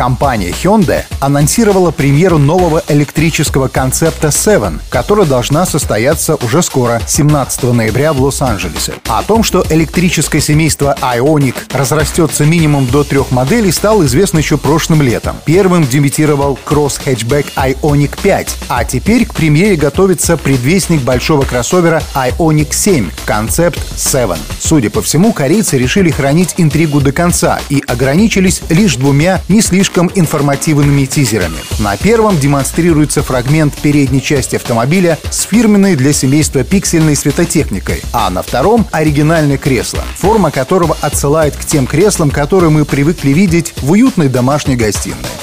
Компания Hyundai анонсировала премьеру нового электрического концепта Seven, которая должна состояться уже скоро, 17 ноября в Лос-Анджелесе. О том, что электрическое семейство Ioniq разрастется минимум до трех моделей, стало известно еще прошлым летом. Первым дебютировал кросс-хэтчбэк Ioniq 5, а теперь к премьере готовится предвестник большого кроссовера Ioniq 7, концепт Seven. Судя по всему, корейцы решили хранить интригу до конца и ограничились лишь двумя не слишком информативными тизерами. На первом демонстрируется фрагмент передней части автомобиля с фирменной для семейства пиксельной светотехникой, а на втором — оригинальное кресло, форма которого отсылает к тем креслам, которые мы привыкли видеть в уютной домашней гостиной.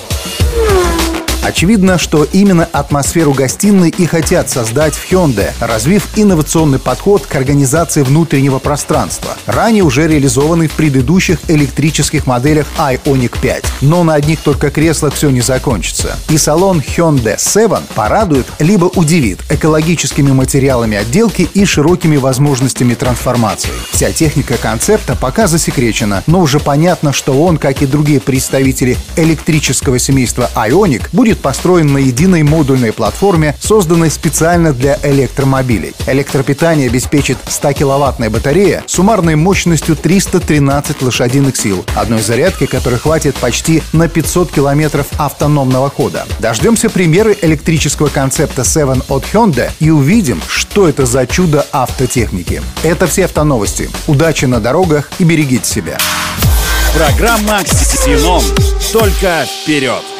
Очевидно, что именно атмосферу гостиной и хотят создать в Hyundai, развив инновационный подход к организации внутреннего пространства, ранее уже реализованный в предыдущих электрических моделях Ioniq 5. Но на одних только креслах все не закончится. И салон Hyundai 7 порадует либо удивит экологическими материалами отделки и широкими возможностями трансформации. Вся техника концепта пока засекречена, но уже понятно, что он, как и другие представители электрического семейства Ioniq, будет будет построен на единой модульной платформе, созданной специально для электромобилей. Электропитание обеспечит 100-киловаттная батарея суммарной мощностью 313 лошадиных сил, одной зарядки, которой хватит почти на 500 километров автономного хода. Дождемся премьеры электрического концепта 7 от Hyundai и увидим, что это за чудо автотехники. Это все автоновости. Удачи на дорогах и берегите себя. Программа «Ксеном». Только вперед!